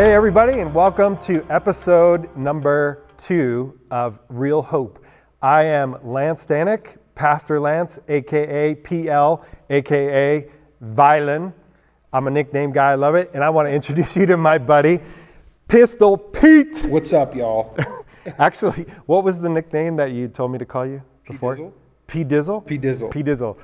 Hey, everybody, and welcome to episode number two of Real Hope. I am Lance Stanek, Pastor Lance, aka PL, aka Violin. I'm a nickname guy, I love it, and I want to introduce you to my buddy, Pistol Pete. What's up, y'all? Actually, what was the nickname that you told me to call you before? Dizzle. P Dizzle? P Dizzle. P Dizzle.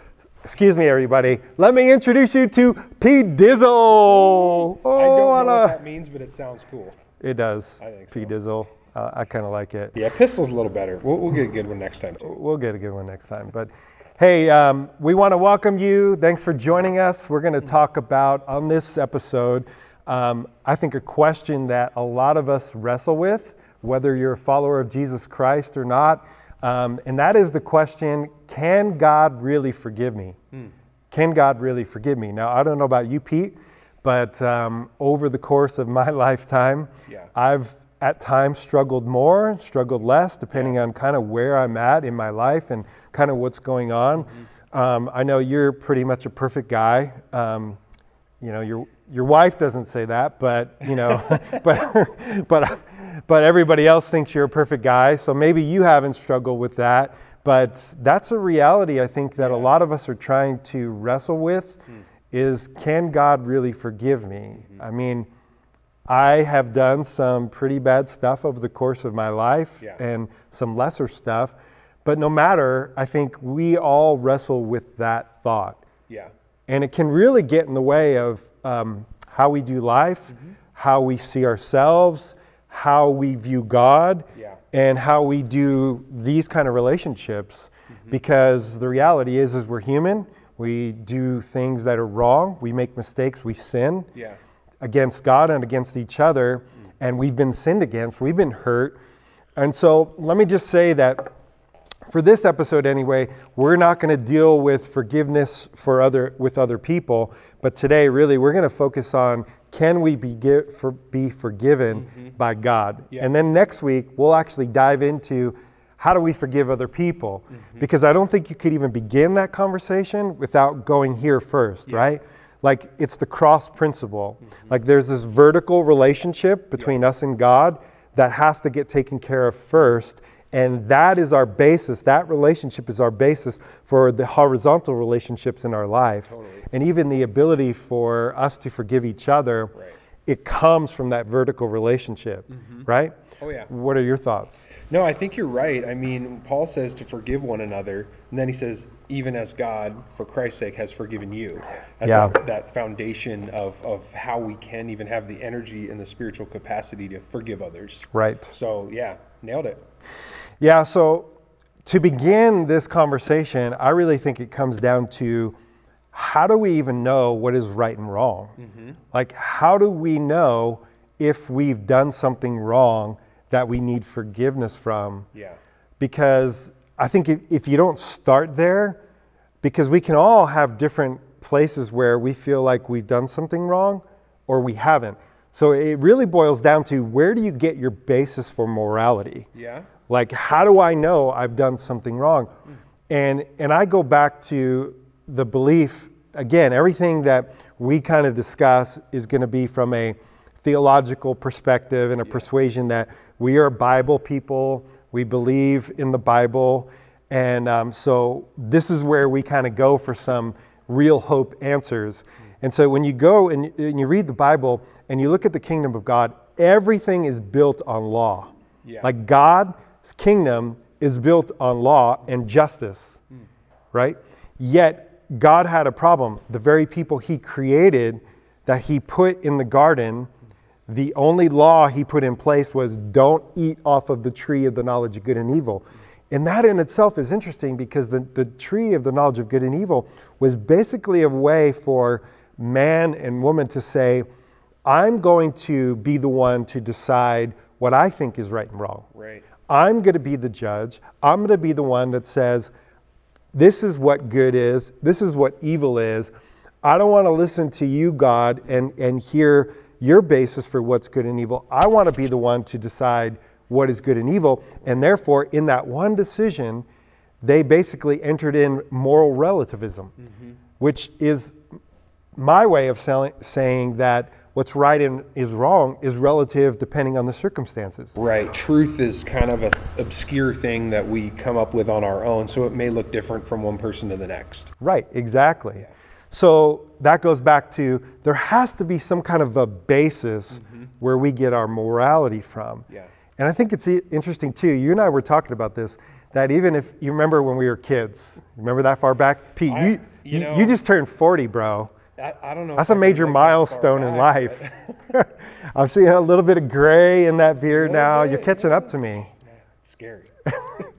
Excuse me, everybody. Let me introduce you to P Dizzle. Oh, I don't know what a- that means, but it sounds cool. It does. I think P so. Dizzle. Uh, I kind of like it. Yeah, pistol's a little better. We'll, we'll get a good one next time. Too. We'll get a good one next time. But hey, um, we want to welcome you. Thanks for joining us. We're going to talk about on this episode, um, I think, a question that a lot of us wrestle with, whether you're a follower of Jesus Christ or not. Um, and that is the question can God really forgive me? Can God really forgive me? Now, I don't know about you, Pete, but um, over the course of my lifetime, Yeah. I've at times struggled more, struggled less, depending on kind of where I'm at in my life and kind of what's going on. Mm-hmm. Um, I know you're pretty much a perfect guy. Um, you know, your your wife doesn't say that, but you know, but but but everybody else thinks you're a perfect guy. So maybe you haven't struggled with that, but that's a reality. I think that a lot of us are trying to wrestle with. Hmm. Is can God really forgive me? Mm-hmm. I mean, I have done some pretty bad stuff over the course of my life Yeah. and some lesser stuff. But no matter, I think we all wrestle with that thought. Yeah. And it can really get in the way of um, how we do life, Mm-hmm. how we see ourselves, how we view God, Yeah. and how we do these kind of relationships. Mm-hmm. Because the reality is, is we're human. We do things that are wrong. We make mistakes. We sin Yeah. against God and against each other, and we've been sinned against, we've been hurt. And so let me just say that for this episode anyway, we're not going to deal with forgiveness for other with other people, but today really we're going to focus on can we be gi- for, be forgiven mm-hmm. by God? Yeah. And then next week we'll actually dive into how do we forgive other people? Mm-hmm. Because I don't think you could even begin that conversation without going here first, right? Like it's the cross principle. Mm-hmm. Like there's this vertical relationship between us and God that has to get taken care of first. And that is our basis. That relationship is our basis for the horizontal relationships in our life. And even the ability for us to forgive each other, Right. it comes from that vertical relationship, mm-hmm. right? Oh, yeah. What are your thoughts? No, I think you're right. I mean, Paul says to forgive one another, and then he says, even as God, for Christ's sake, has forgiven you. That's Yeah. that, that foundation of, of how we can even have the energy and the spiritual capacity to forgive others. Right. So, yeah, nailed it. Yeah, so to begin this conversation, I really think it comes down to how do we even know what is right and wrong? Mm-hmm. Like, how do we know if we've done something wrong that we need forgiveness from? Yeah. Because I think if, if you don't start there, because we can all have different places where we feel like we've done something wrong or we haven't. So it really boils down to where do you get your basis for morality? Yeah. Like, how do I know I've done something wrong? And, and I go back to the belief again, everything that we kind of discuss is going to be from a theological perspective and a persuasion that we are Bible people, we believe in the Bible. And um, so this is where we kind of go for some real hope answers. And so when you go and, and you read the Bible and you look at the kingdom of God, everything is built on law. Yeah. Like God's kingdom is built on law and justice, hmm. right? Yet God had a problem. The very people he created that he put in the garden, the only law he put in place was don't eat off of the tree of the knowledge of good and evil. And that in itself is interesting because the, the tree of the knowledge of good and evil was basically a way for man and woman to say, I'm going to be the one to decide what I think is right and wrong. Right. I'm going to be the judge. I'm going to be the one that says, this is what good is, this is what evil is. I don't want to listen to you, God, and, and hear your basis for what's good and evil. I want to be the one to decide what is good and evil. And therefore, in that one decision, they basically entered in moral relativism, mm-hmm. which is my way of selling, saying that what's right and is wrong is relative depending on the circumstances. Right. Truth is kind of an obscure thing that we come up with on our own, so it may look different from one person to the next. Right, exactly. So that goes back to there has to be some kind of a basis where we get our morality from. Mm-hmm. Yeah. And I think it's interesting too. You and I were talking about this that even if you remember when we were kids, remember that far back? Pete, I- you, you you, know- you just turned 40, bro. I, I don't know. That's a major milestone in life. I'm seeing a little bit of gray in that beard now. bit, You're catching up to me. It's scary.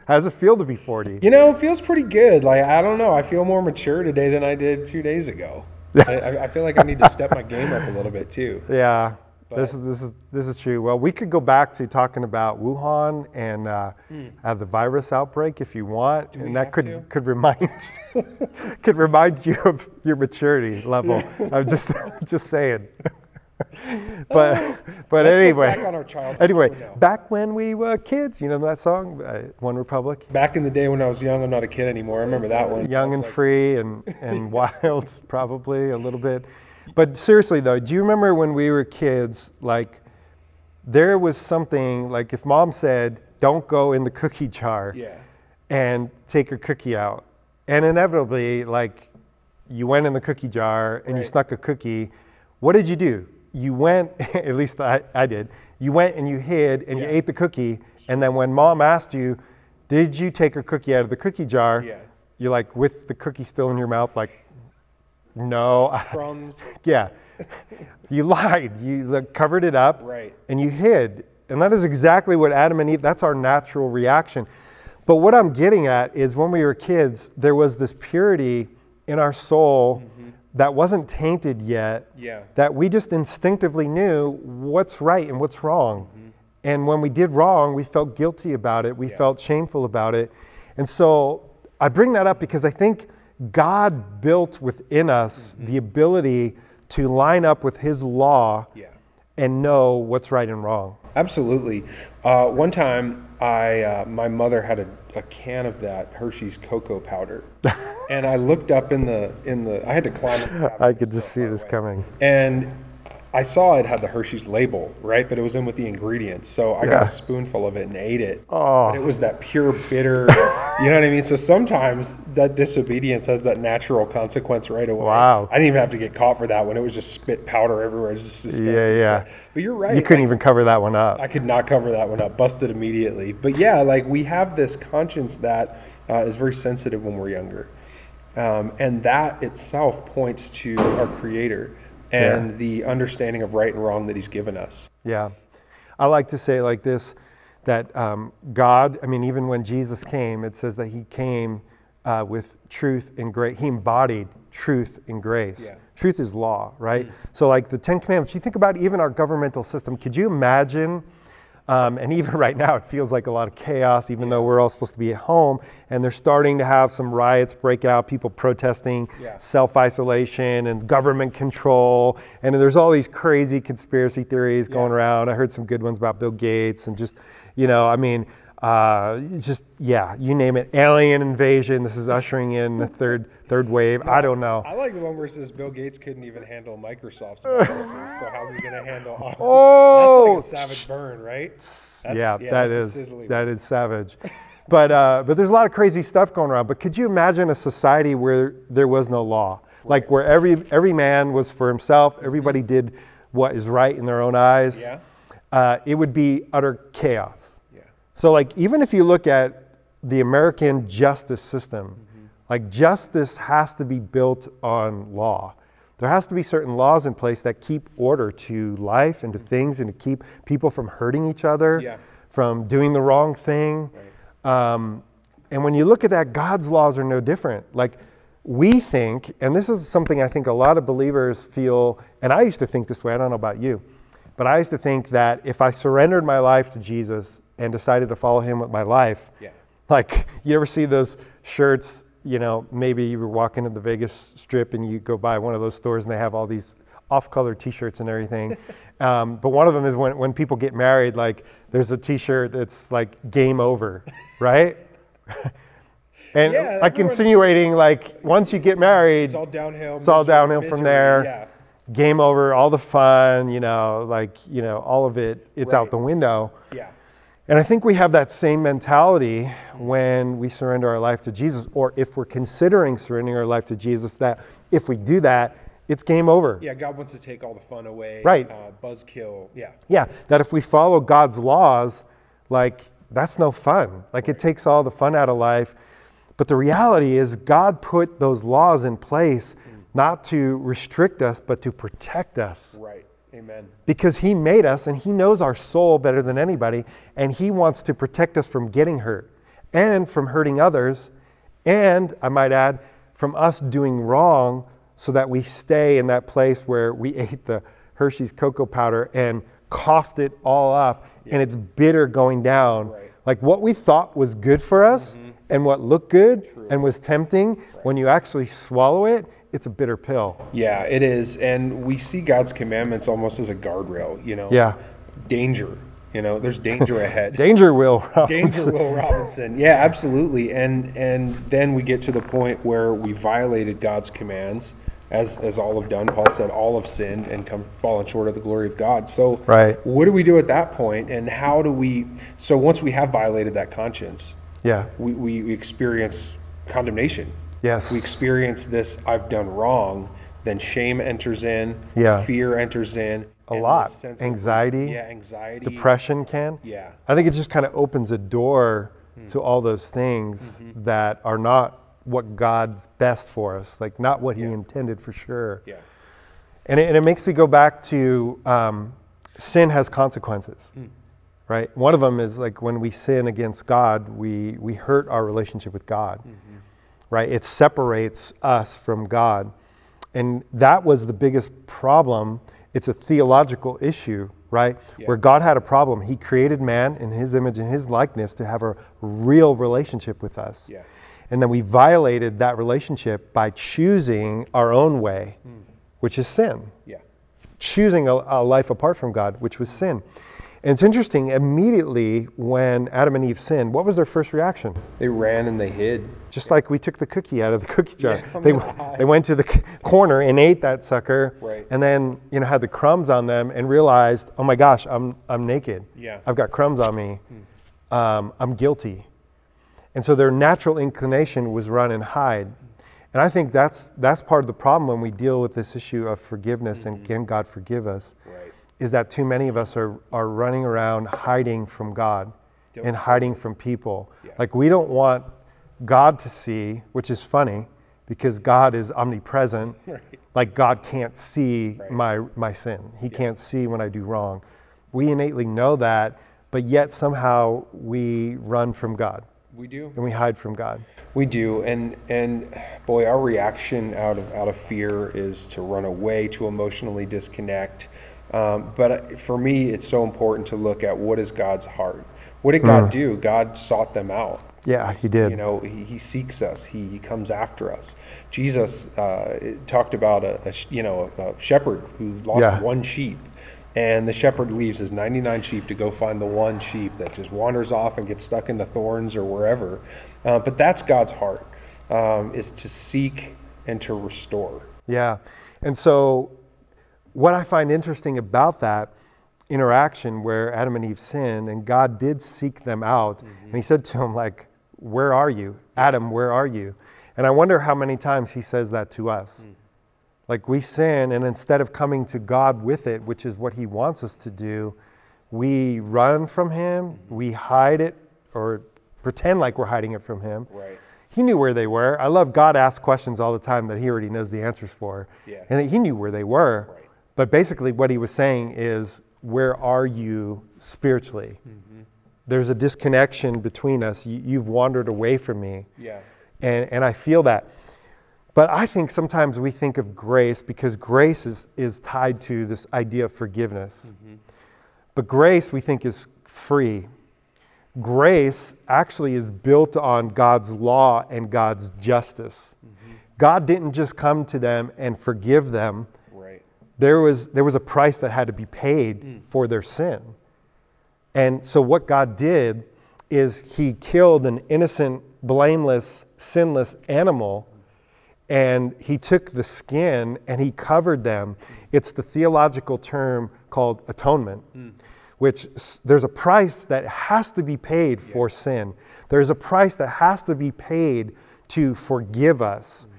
How does it feel to be 40? You know, it feels pretty good. Like I don't know. I feel more mature today than I did two days ago. I- I feel like I need to step my game up a little bit too. Yeah, this is this is this is true. Well, we could go back to talking about Wuhan and uh, uh, the virus outbreak if you want, we and that could to? could remind could remind you of your maturity level. I'm just just saying. but but anyway, back on our childhood anyway, back when we were kids, you know that song, uh, One Republic. Back in the day when I was young, I'm not a kid anymore. I remember that one. young and like, free and, and wild, probably a little bit. But seriously, though, do you remember when we were kids? Like, there was something like if mom said, "Don't go in the cookie jar," Yeah. and take a cookie out, and inevitably, like, you went in the cookie jar and you snuck a cookie. What did you do? You went, at least I, I did. You went and you hid and you ate the cookie, and then when mom asked you, "Did you take a cookie out of the cookie jar?" Yeah. you're like with the cookie still in your mouth, like, no, Crumbs. yeah, you lied. You covered it up, Right. And you hid, and that is exactly what Adam and Eve. That's our natural reaction. But what I'm getting at is when we were kids, there was this purity in our soul that wasn't tainted yet. Mm-hmm. Yeah. That we just instinctively knew what's right and what's wrong. And when we did wrong, we felt guilty about it. We Mm-hmm. Yeah. felt shameful about it. And so I bring that up because I think God built within us Mm-hmm. the ability to line up with His law Yeah. and know what's right and wrong. Absolutely. Uh, one time, I uh, my mother had a, a can of that Hershey's cocoa powder, and I looked up in the in the. I had to climb. I could just see this away. coming. And I saw it had the Hershey's label, right? But it was in with the ingredients. So I got a spoonful of it and ate it. Oh. It was that pure bitter, you know what I mean? So sometimes that disobedience has that natural consequence right away. Wow. I didn't even have to get caught for that one. It was just spit powder everywhere. It was just disgusting. Yeah, yeah. But you're right. You couldn't like, even cover that one up. I could not cover that one up. Busted immediately. But yeah, like we have this conscience that uh, is very sensitive when we're younger. Um, and that itself points to our Creator and Yeah. the understanding of right and wrong that He's given us. Yeah. I like to say like this that um, God, I mean, even when Jesus came, it says that he came uh, with truth and grace. He embodied truth and grace. Yeah. Truth is law, right? So, like the Ten Commandments, you think about even our governmental system. Could you imagine? Um, and even right now, it feels like a lot of chaos, even though we're all supposed to be at home. And they're starting to have some riots break out, people protesting Yeah. self isolation and government control. And there's all these crazy conspiracy theories going around. I heard some good ones about Bill Gates and just, you know, I mean, uh, just, yeah, you name it. Alien invasion. This is ushering in the third third wave. I don't know. I like the one where it says Bill Gates couldn't even handle Microsoft's viruses, so how's he going to handle? all- Oh, that's like a savage burn, right? That's, yeah, that that's a is that is savage. But uh, but there's a lot of crazy stuff going around. But could you imagine a society where there was no law, like where every every man was for himself, everybody did what is right in their own eyes? Yeah. Uh, it would be utter chaos. So like even if you look at the American justice system, like justice has to be built on law. There has to be certain laws in place that keep order to life and to things and to keep people from hurting each other, Yeah. from doing the wrong thing. Um, and when you look at that, God's laws are no different. Like we think, and this is something I think a lot of believers feel, and I used to think this way, I don't know about you, but I used to think that if I surrendered my life to Jesus and decided to follow him with my life, Yeah. like you ever see those shirts, you know, maybe you were walking in the Vegas strip and you go by one of those stores and they have all these off-color t-shirts and everything. um, but one of them is when, when people get married, like there's a t-shirt that's like game over, right? and Yeah, like insinuating like once you get married, It's all downhill. It's all misery- downhill from there. Yeah. Game over, all the fun, you know, like, you know, all of it, it's Right. out the window. Yeah. And I think we have that same mentality when we surrender our life to Jesus, or if we're considering surrendering our life to Jesus, that if we do that, it's game over. Yeah, God wants to take all the fun away. Right. Uh, buzzkill. Yeah. Yeah, that if we follow God's laws, like that's no fun. Like it takes all the fun out of life. But the reality is, God put those laws in place not to restrict us, but to protect us. Right. Amen. Because He made us and He knows our soul better than anybody, and He wants to protect us from getting hurt and from hurting others, and I might add, from us doing wrong so that we stay in that place where we ate the Hershey's cocoa powder and coughed it all off and it's bitter going down. Right. Like what we thought was good for us mm-hmm. and what looked good and was tempting, when you actually swallow it, it's a bitter pill. Yeah, it is. And we see God's commandments almost as a guardrail, you know? Yeah. Danger. You know, there's danger ahead. Danger, Will. Danger, Will Robinson. Yeah, absolutely. And and then we get to the point where we violated God's commands, as as all have done. Paul said, all have sinned and come fallen short of the glory of God. So, Right. what do we do at that point, and how do we? So once we have violated that conscience, Yeah. we, we, we experience condemnation. Yes. We experience this. I've done wrong. Then shame enters in. Yeah. Fear enters in. A lot. sense of- Anxiety. yeah, anxiety. Depression can. Yeah. I think it just kind of opens a door Hmm. to all those things Mm-hmm. that are not what God's best for us, like not what He intended for sure. Yeah. And it, and it makes me go back to um, sin has consequences, Hmm. right? One of them is like when we sin against God, we, we hurt our relationship with God, Mm-hmm. Right? It separates us from God. And that was the biggest problem. It's a theological issue, right? Yeah. Where God had a problem. He created man in his image and his likeness to have a real relationship with us. Yeah. And then we violated that relationship by choosing our own way, Hmm. which is sin Yeah. choosing a, a life apart from God, which was sin. And it's interesting, immediately when Adam and Eve sinned, what was their first reaction? They ran and they hid. Just like we took the cookie out of the cookie jar. Yeah, they, they went to the corner and ate that sucker, Right. and then you know had the crumbs on them and realized, oh my gosh, I'm, I'm naked. Yeah. I've got crumbs on me. Um, I'm guilty. And so their natural inclination was run and hide. And I think that's, that's part of the problem when we deal with this issue of forgiveness and can God forgive us, Right. Is that too many of us are, are running around hiding from God Don't and hiding from people. Yeah. Like we don't want God to see, which is funny because God is omnipresent. Right. Like God can't see Right. my, my sin, He can't see when I do wrong. We innately know that, but yet somehow we run from God We do. and we hide from God. We do, and and boy, our reaction out of out of fear is to run away, to emotionally disconnect. Um, but for me, it's so important to look at what is God's heart. What did God do? God sought them out. Yeah, He did. You know, he, he seeks us. He, he comes after us. Jesus uh, talked about a, a you know a, a shepherd who lost Yeah. one sheep, and the shepherd leaves his 99 sheep to go find the one sheep that just wanders off and gets stuck in the thorns or wherever. Uh, but that's God's heart, um, is to seek and to restore. Yeah. And so, what I find interesting about that interaction where Adam and Eve sinned and God did seek them out, and He said to him, like, Where are you? Adam, where are you? And I wonder how many times He says that to us. Hmm. Like, we sin, and instead of coming to God with it, which is what He wants us to do, we run from Him, mm-hmm. we hide it, or pretend like we're hiding it from Him. Right. He knew where they were. I love God asks questions all the time that he already knows the answers for. Yeah. And he knew where they were. Right. But basically, what he was saying is, Where are you spiritually? Mm-hmm. There's a disconnection between us. You, you've wandered away from me. Yeah. And, and I feel that. But I think sometimes we think of grace because grace is, is tied to this idea of forgiveness. But grace, we think, is free. Grace actually is built on God's law and God's justice. God didn't just come to them and forgive them. There was, there was a price that had to be paid mm. for their sin. And so, what God did is He killed an innocent, blameless, sinless animal and he took the skin and he covered them. It's the theological term called atonement, mm. which there's a price that has to be paid for sin. There's a price that has to be paid to forgive us. Mm.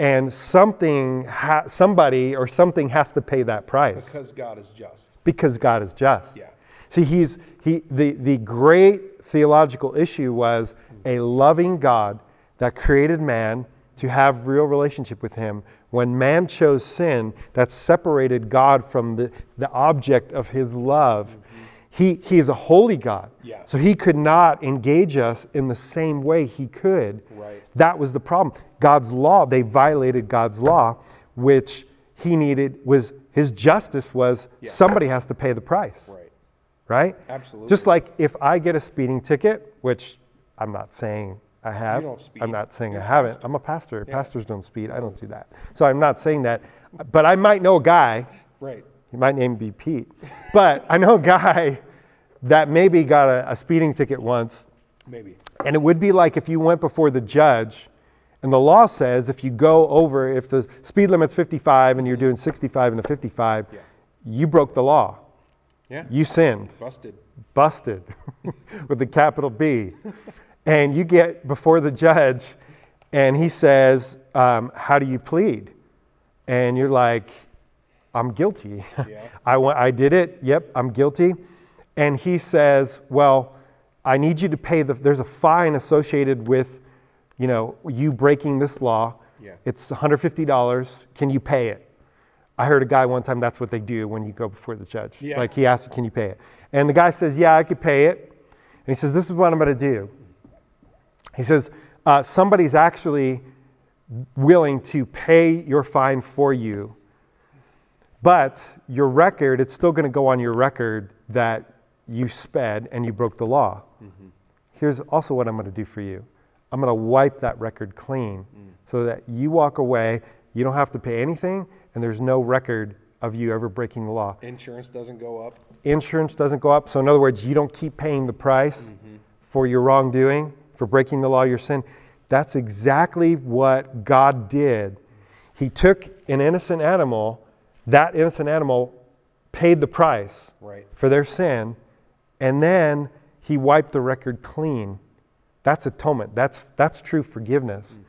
And something, ha- somebody or something has to pay that price Because God is just. because God is just. Yeah. See, he's he the the great theological issue was a loving God that created man to have real relationship with him. When man chose sin, that separated God from the, the object of his love. He, he is a holy God. Yeah. So he could not engage us in the same way he could. Right. That was the problem. God's law, they violated God's law, which he needed was his justice was Yeah. somebody has to pay the price. Right. Right? Absolutely. Just like if I get a speeding ticket, which I'm not saying I have. don't speed. I'm not saying You're I haven't. pastor. I'm a pastor. Yeah. Pastors don't speed. I don't do that. So I'm not saying that. But I might know a guy, Right. He might name be Pete, but I know a guy that maybe got a, a speeding ticket once Maybe. and it would be like if you went before the judge, and the law says if you go over, if the speed limit's 55 and you're doing 65 and a 55, Yeah. you broke the law. Yeah. You sinned, Busted. busted with a capital B. And you get before the judge, and he says, um, How do you plead? And you're like, I'm guilty. Yeah. I, I did it. Yep, I'm guilty. And he says, Well, I need you to pay the, there's a fine associated with, you know, you breaking this law. Yeah. It's $150. Can you pay it? I heard a guy one time, that's what they do when you go before the judge. Yeah. Like he asks, Can you pay it? And the guy says, Yeah, I could pay it. And he says, This is what I'm going to do. He says, uh, Somebody's actually willing to pay your fine for you, but your record, it's still going to go on your record that you sped and you broke the law. Mm-hmm. Here's also what I'm going to do for you I'm going to wipe that record clean mm. so that you walk away, you don't have to pay anything, and there's no record of you ever breaking the law. Insurance doesn't go up. Insurance doesn't go up. So, in other words, you don't keep paying the price mm-hmm. for your wrongdoing, for breaking the law, your sin. That's exactly what God did. He took an innocent animal, that innocent animal paid the price Right. for their sin, and then he wiped the record clean. That's atonement. That's, that's true forgiveness. Hmm.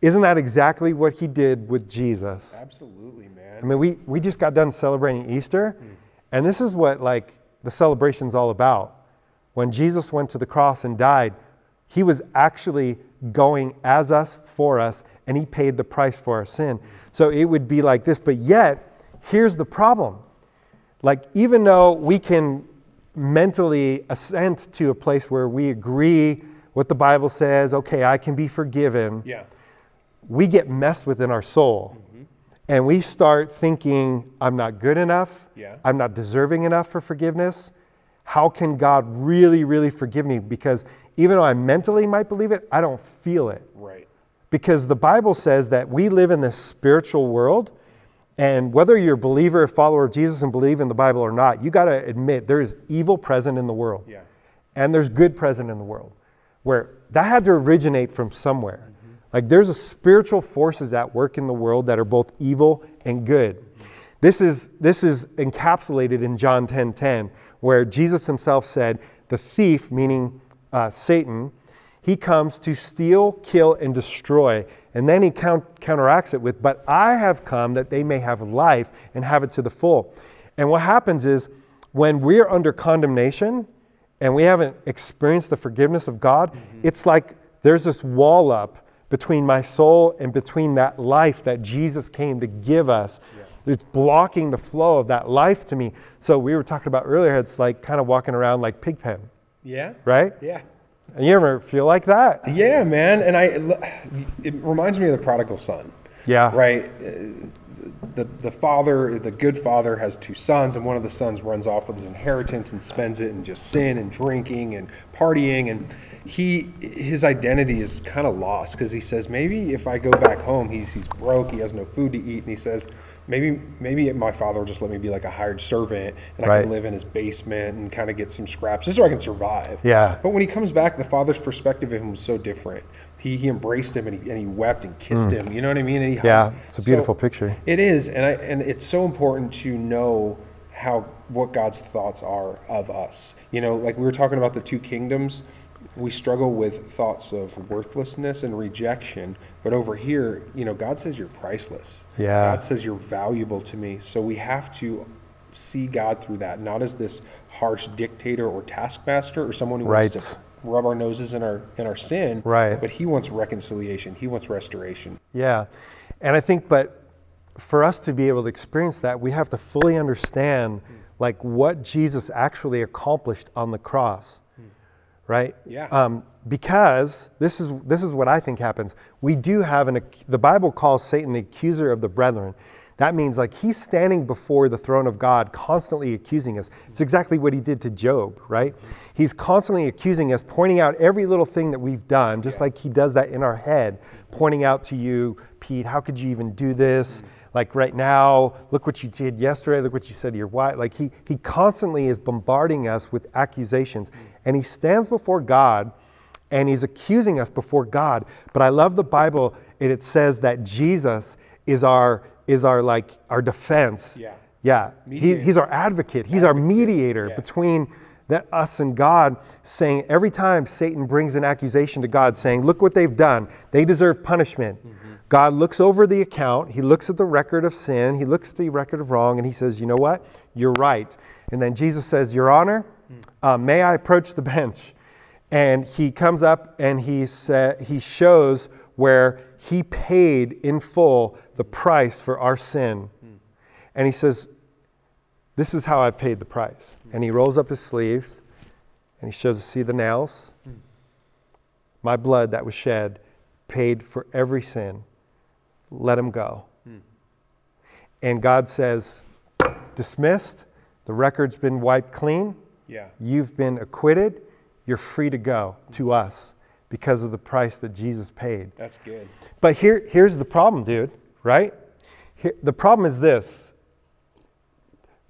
Isn't that exactly what he did with Jesus? Absolutely, man. I mean, we, we just got done celebrating Easter, hmm. and this is what like the celebration's all about. When Jesus went to the cross and died, he was actually going as us for us, and he paid the price for our sin. Hmm. So it would be like this, but yet, here's the problem. Like, even though we can mentally assent to a place where we agree what the Bible says, okay, I can be forgiven yeah. we get messed with in our soul mm-hmm. and we start thinking i'm not good enough Yeah. i'm not deserving enough for forgiveness how can god really really forgive me because even though i mentally might believe it i don't feel it Right. because the bible says that we live in this spiritual world and whether you're a believer a follower of jesus and believe in the bible or not you got to admit there is evil present in the world. Yeah. and there's good present in the world where that had to originate from somewhere. Like there's a spiritual forces at work in the world that are both evil and good. This is this is encapsulated in john 10 10 where jesus himself said the thief meaning uh, satan he comes to steal kill and destroy and then he count, counteracts it with but i have come that they may have life and have it to the full and what happens is when we're under condemnation and we haven't experienced the forgiveness of God, mm-hmm. it's like there's this wall up between my soul and between that life that Jesus came to give us. It's blocking the flow of that life to me. So we were talking about earlier, it's like kind of walking around like Pigpen, Yeah. right? Yeah. And you ever feel like that? Yeah, man. And I, it reminds me of the prodigal son. Yeah. Right. The, the father, the good father, has two sons, and one of the sons runs off with his inheritance and spends it in just sin and drinking and partying. And he, his identity is kind of lost because he says, maybe if I go back home, he's he's broke, he has no food to eat, and he says, maybe maybe my father will just let me be like a hired servant, and I Right. can live in his basement and kind of get some scraps just so I can survive. Yeah. But when he comes back, the father's perspective of him was so different he, he embraced him and he, and he wept and kissed him. You know what I mean? And he Mm. Yeah, it's a beautiful picture. It is, and I and it's so important to know how what God's thoughts are of us. You know, like we were talking about the two kingdoms. We struggle with thoughts of worthlessness and rejection, but over here, you know, God says you're priceless. Yeah. God says you're valuable to me. So we have to see God through that, not as this harsh dictator or taskmaster or someone who wants to rub our noses in our in our sin. Right. But he wants reconciliation. He wants restoration. Yeah. And I think, but for us to be able to experience that, we have to fully understand like what Jesus actually accomplished on the cross. Right? Yeah. Um, because this is this is what I think happens. We do have an the Bible calls Satan the accuser of the brethren. That means like he's standing before the throne of God, constantly accusing us. It's exactly what he did to Job, right? He's constantly accusing us, pointing out every little thing that we've done, just like he does that in our head, pointing out to you, Pete, how could you even do this? Like right now, look what you did yesterday, look what you said to your wife. Like he he constantly is bombarding us with accusations. And he stands before God and he's accusing us before God. But I love the Bible, and it says that Jesus is our is our like our defense. Yeah. Yeah. He, he's our advocate. He's our mediator Yeah. between that us and God, saying every time Satan brings an accusation to God, saying, Look what they've done. They deserve punishment. Mm-hmm. God looks over the account, he looks at the record of sin, he looks at the record of wrong, and he says, You know what? You're right. And then Jesus says, Your Honor, uh, may I approach the bench? And he comes up and he, sa- he shows where he paid in full the price for our sin. And he says, This is how I've paid the price. And he rolls up his sleeves and he shows, See the nails? My blood that was shed paid for every sin. Let him go. And God says, Dismissed. The record's been wiped clean. Yeah. You've been acquitted. You're free to go to us because of the price that Jesus paid. That's good. But here, here's the problem, dude, right? Here, the problem is this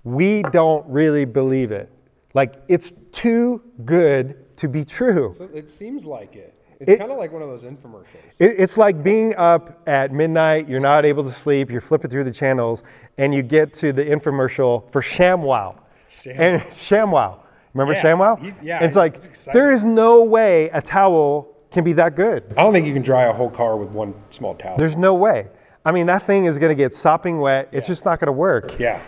we don't really believe it. Like, it's too good to be true. So it seems like it. It's It- kind of like one of those infomercials. It, it's like being up at midnight, you're not able to sleep, you're flipping through the channels, and you get to the infomercial for ShamWow. Sham- And ShamWow. Remember Yeah, ShamWow? he- yeah, it's like, there is no way a towel can be that good. I don't think you can dry a whole car with one small towel. There's no way. I mean, that thing is going to get sopping wet. It's just not going to work. yeah.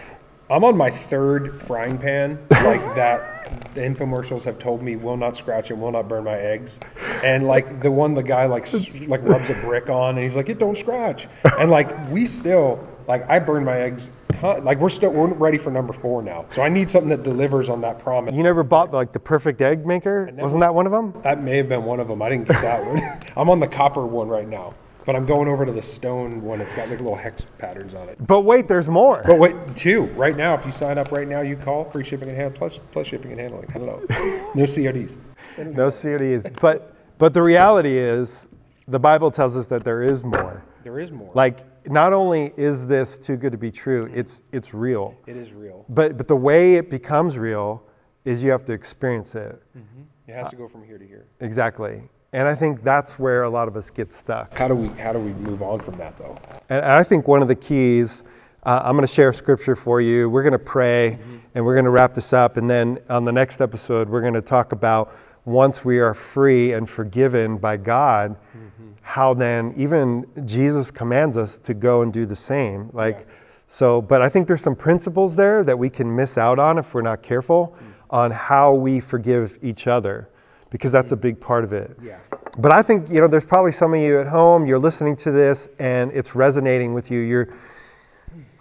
I'm on my third frying pan, like that the infomercials have told me will not scratch and will not burn my eggs. And like the one the guy like like rubs a brick on and he's like, it don't scratch. And like we still like I burn my eggs like we're still we're ready for number four now. So I need something that delivers on that promise. You never bought like the perfect egg maker? Wasn't that one of them? That may have been one of them. I didn't get that one. I'm on the copper one right now, but I'm going over to the stone one. It's got like little hex patterns on it. But wait, there's more. But wait, two right now. If you sign up right now, you call free shipping and handling plus plus shipping and handling. Hello, no CODs. No CODs. But but the reality is, the Bible tells us that there is more. There is more. Like, not only is this too good to be true, mm-hmm. it's it's real. it is real. But but the way it becomes real is you have to experience it. Mm-hmm. It has to go from here to here. Exactly. And I think that's where a lot of us get stuck. How do we how do we move on from that though? And I think one of the keys, uh, I'm going to share scripture for you. We're going to pray mm-hmm. and we're going to wrap this up. And then on the next episode, we're going to talk about once we are free and forgiven by God, mm-hmm. how then even Jesus commands us to go and do the same. Like, so, but I think there's some principles there that we can miss out on if we're not careful mm. on how we forgive each other, because that's a mm. big part of it. Yeah. But I think, you know, there's probably some of you at home, you're listening to this and it's resonating with you. You're,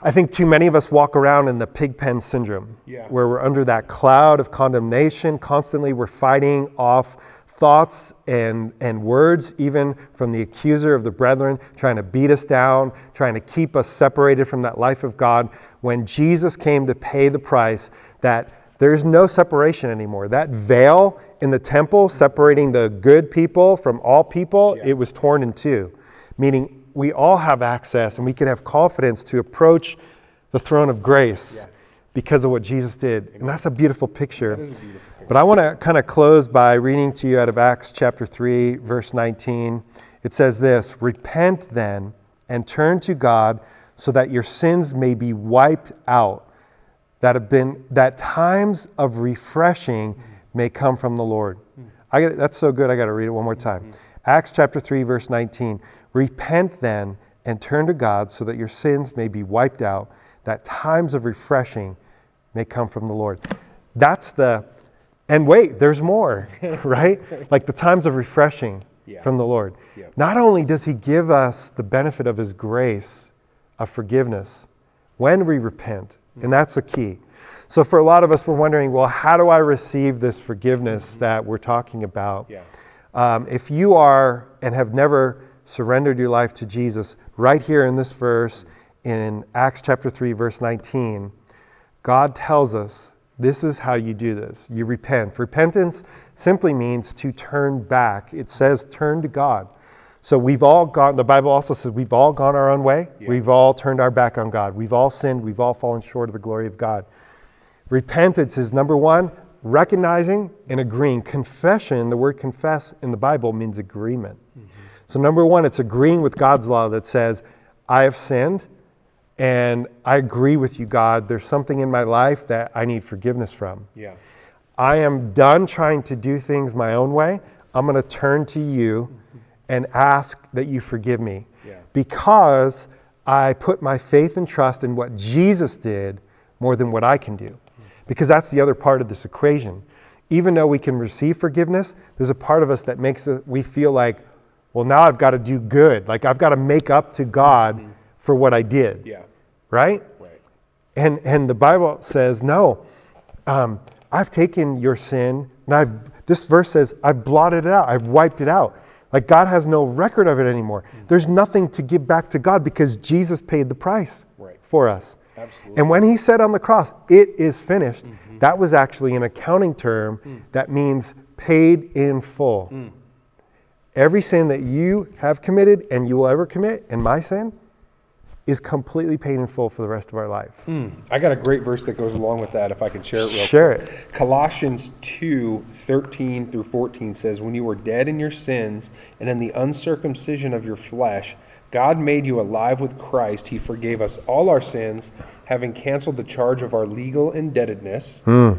I think too many of us walk around in the pig pen syndrome, Yeah. where we're under that cloud of condemnation. Constantly we're fighting off thoughts and, and words, even from the accuser of the brethren, trying to beat us down, trying to keep us separated from that life of God. When Jesus came to pay the price, that there's no separation anymore. That veil in the temple separating the good people from all people, Yeah. it was torn in two, meaning we all have access and we can have confidence to approach the throne of grace Yeah. because of what Jesus did. And that's a beautiful picture. A beautiful picture. But I want to kind of close by reading to you out of Acts chapter 3, verse 19. It says this Repent then and turn to God so that your sins may be wiped out, that have been that times of refreshing may come from the Lord. Mm. I that's so good. I got to read it one more time. Mm-hmm. Acts chapter 3 verse 19. Repent then and turn to God so that your sins may be wiped out, that times of refreshing may come from the Lord. That's the and wait, there's more, right? Like the times of refreshing Yeah. from the Lord. Not only does He give us the benefit of His grace of forgiveness when we repent, and that's the key. So, for a lot of us, we're wondering, well, how do I receive this forgiveness that we're talking about? Yeah. Um, if you are and have never surrendered your life to Jesus, right here in this verse in Acts chapter 3, verse 19, God tells us this is how you do this. You repent. Repentance simply means to turn back. It says turn to God. So we've all gone, the Bible also says we've all gone our own way. Yeah. We've all turned our back on God. We've all sinned. We've all fallen short of the glory of God. Repentance is number one, recognizing and agreeing. Confession, the word confess in the Bible means agreement. So, number one, it's agreeing with God's law that says, I have sinned and I agree with you, God. There's something in my life that I need forgiveness from. Yeah. I am done trying to do things my own way. I'm going to turn to you and ask that you forgive me Yeah. because I put my faith and trust in what Jesus did more than what I can do. Because that's the other part of this equation. Even though we can receive forgiveness, there's a part of us that makes it, we feel like, well, now I've got to do good. Like I've got to make up to God mm-hmm. for what I did. Yeah. Right? Right. And, and the Bible says, no, um, I've taken your sin, and I've, this verse says, I've blotted it out, I've wiped it out. Like God has no record of it anymore. Mm-hmm. There's nothing to give back to God because Jesus paid the price Right. for us. Absolutely. And when he said on the cross, it is finished, mm-hmm. that was actually an accounting term mm. that means paid in full. Mm. Every sin that you have committed and you will ever commit, and my sin, is completely paid in full for the rest of our life. Hmm. I got a great verse that goes along with that if I can share it real Share quick. it. Colossians 2 13 through 14 says, When you were dead in your sins and in the uncircumcision of your flesh, God made you alive with Christ. He forgave us all our sins, having canceled the charge of our legal indebtedness, hmm.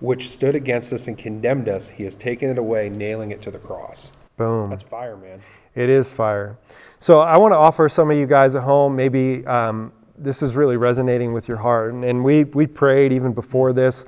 which stood against us and condemned us. He has taken it away, nailing it to the cross. Boom. That's fire, man. It is fire. So I want to offer some of you guys at home, maybe um, this is really resonating with your heart. And, and we, we prayed even before this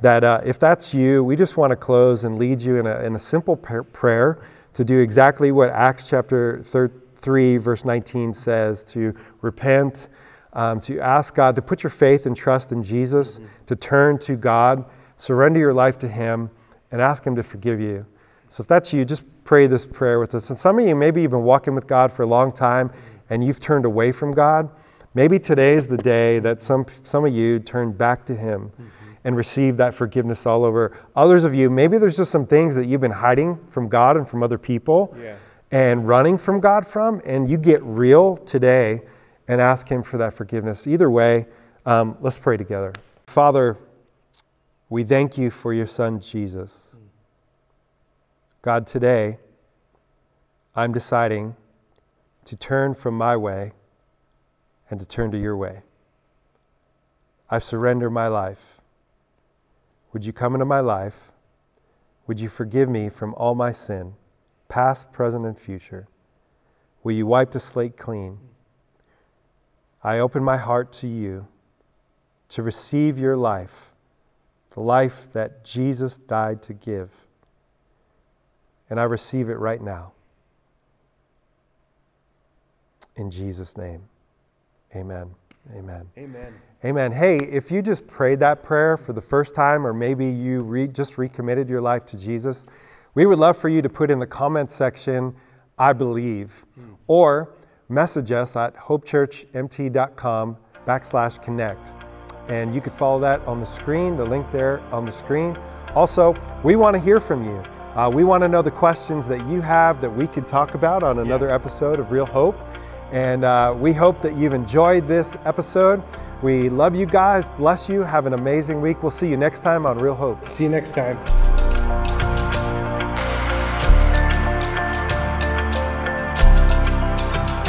that uh, if that's you, we just want to close and lead you in a, in a simple pr- prayer to do exactly what Acts chapter thir- 3, verse 19 says to repent, um, to ask God to put your faith and trust in Jesus, to turn to God, surrender your life to Him, and ask Him to forgive you. So if that's you, just pray this prayer with us. And some of you, maybe you've been walking with God for a long time and you've turned away from God. Maybe today is the day that some, some of you turn back to Him and receive that forgiveness all over. Others of you, maybe there's just some things that you've been hiding from God and from other people Yeah. and running from God from, and you get real today and ask Him for that forgiveness. Either way, um, let's pray together. Father, we thank you for your Son, Jesus. God, today, I'm deciding to turn from my way and to turn to your way. I surrender my life. Would you come into my life? Would you forgive me from all my sin, past, present, and future? Will you wipe the slate clean? I open my heart to you to receive your life, the life that Jesus died to give. And I receive it right now. In Jesus' name, amen. Amen. Amen. Amen. Hey, if you just prayed that prayer for the first time, or maybe you re- just recommitted your life to Jesus, we would love for you to put in the comment section, I believe, hmm. or message us at hopechurchmt.com backslash connect. And you could follow that on the screen, the link there on the screen. Also, we want to hear from you. Uh, we want to know the questions that you have that we could talk about on another episode of Real Hope. And uh, we hope that you've enjoyed this episode. We love you guys. Bless you. Have an amazing week. We'll see you next time on Real Hope. See you next time.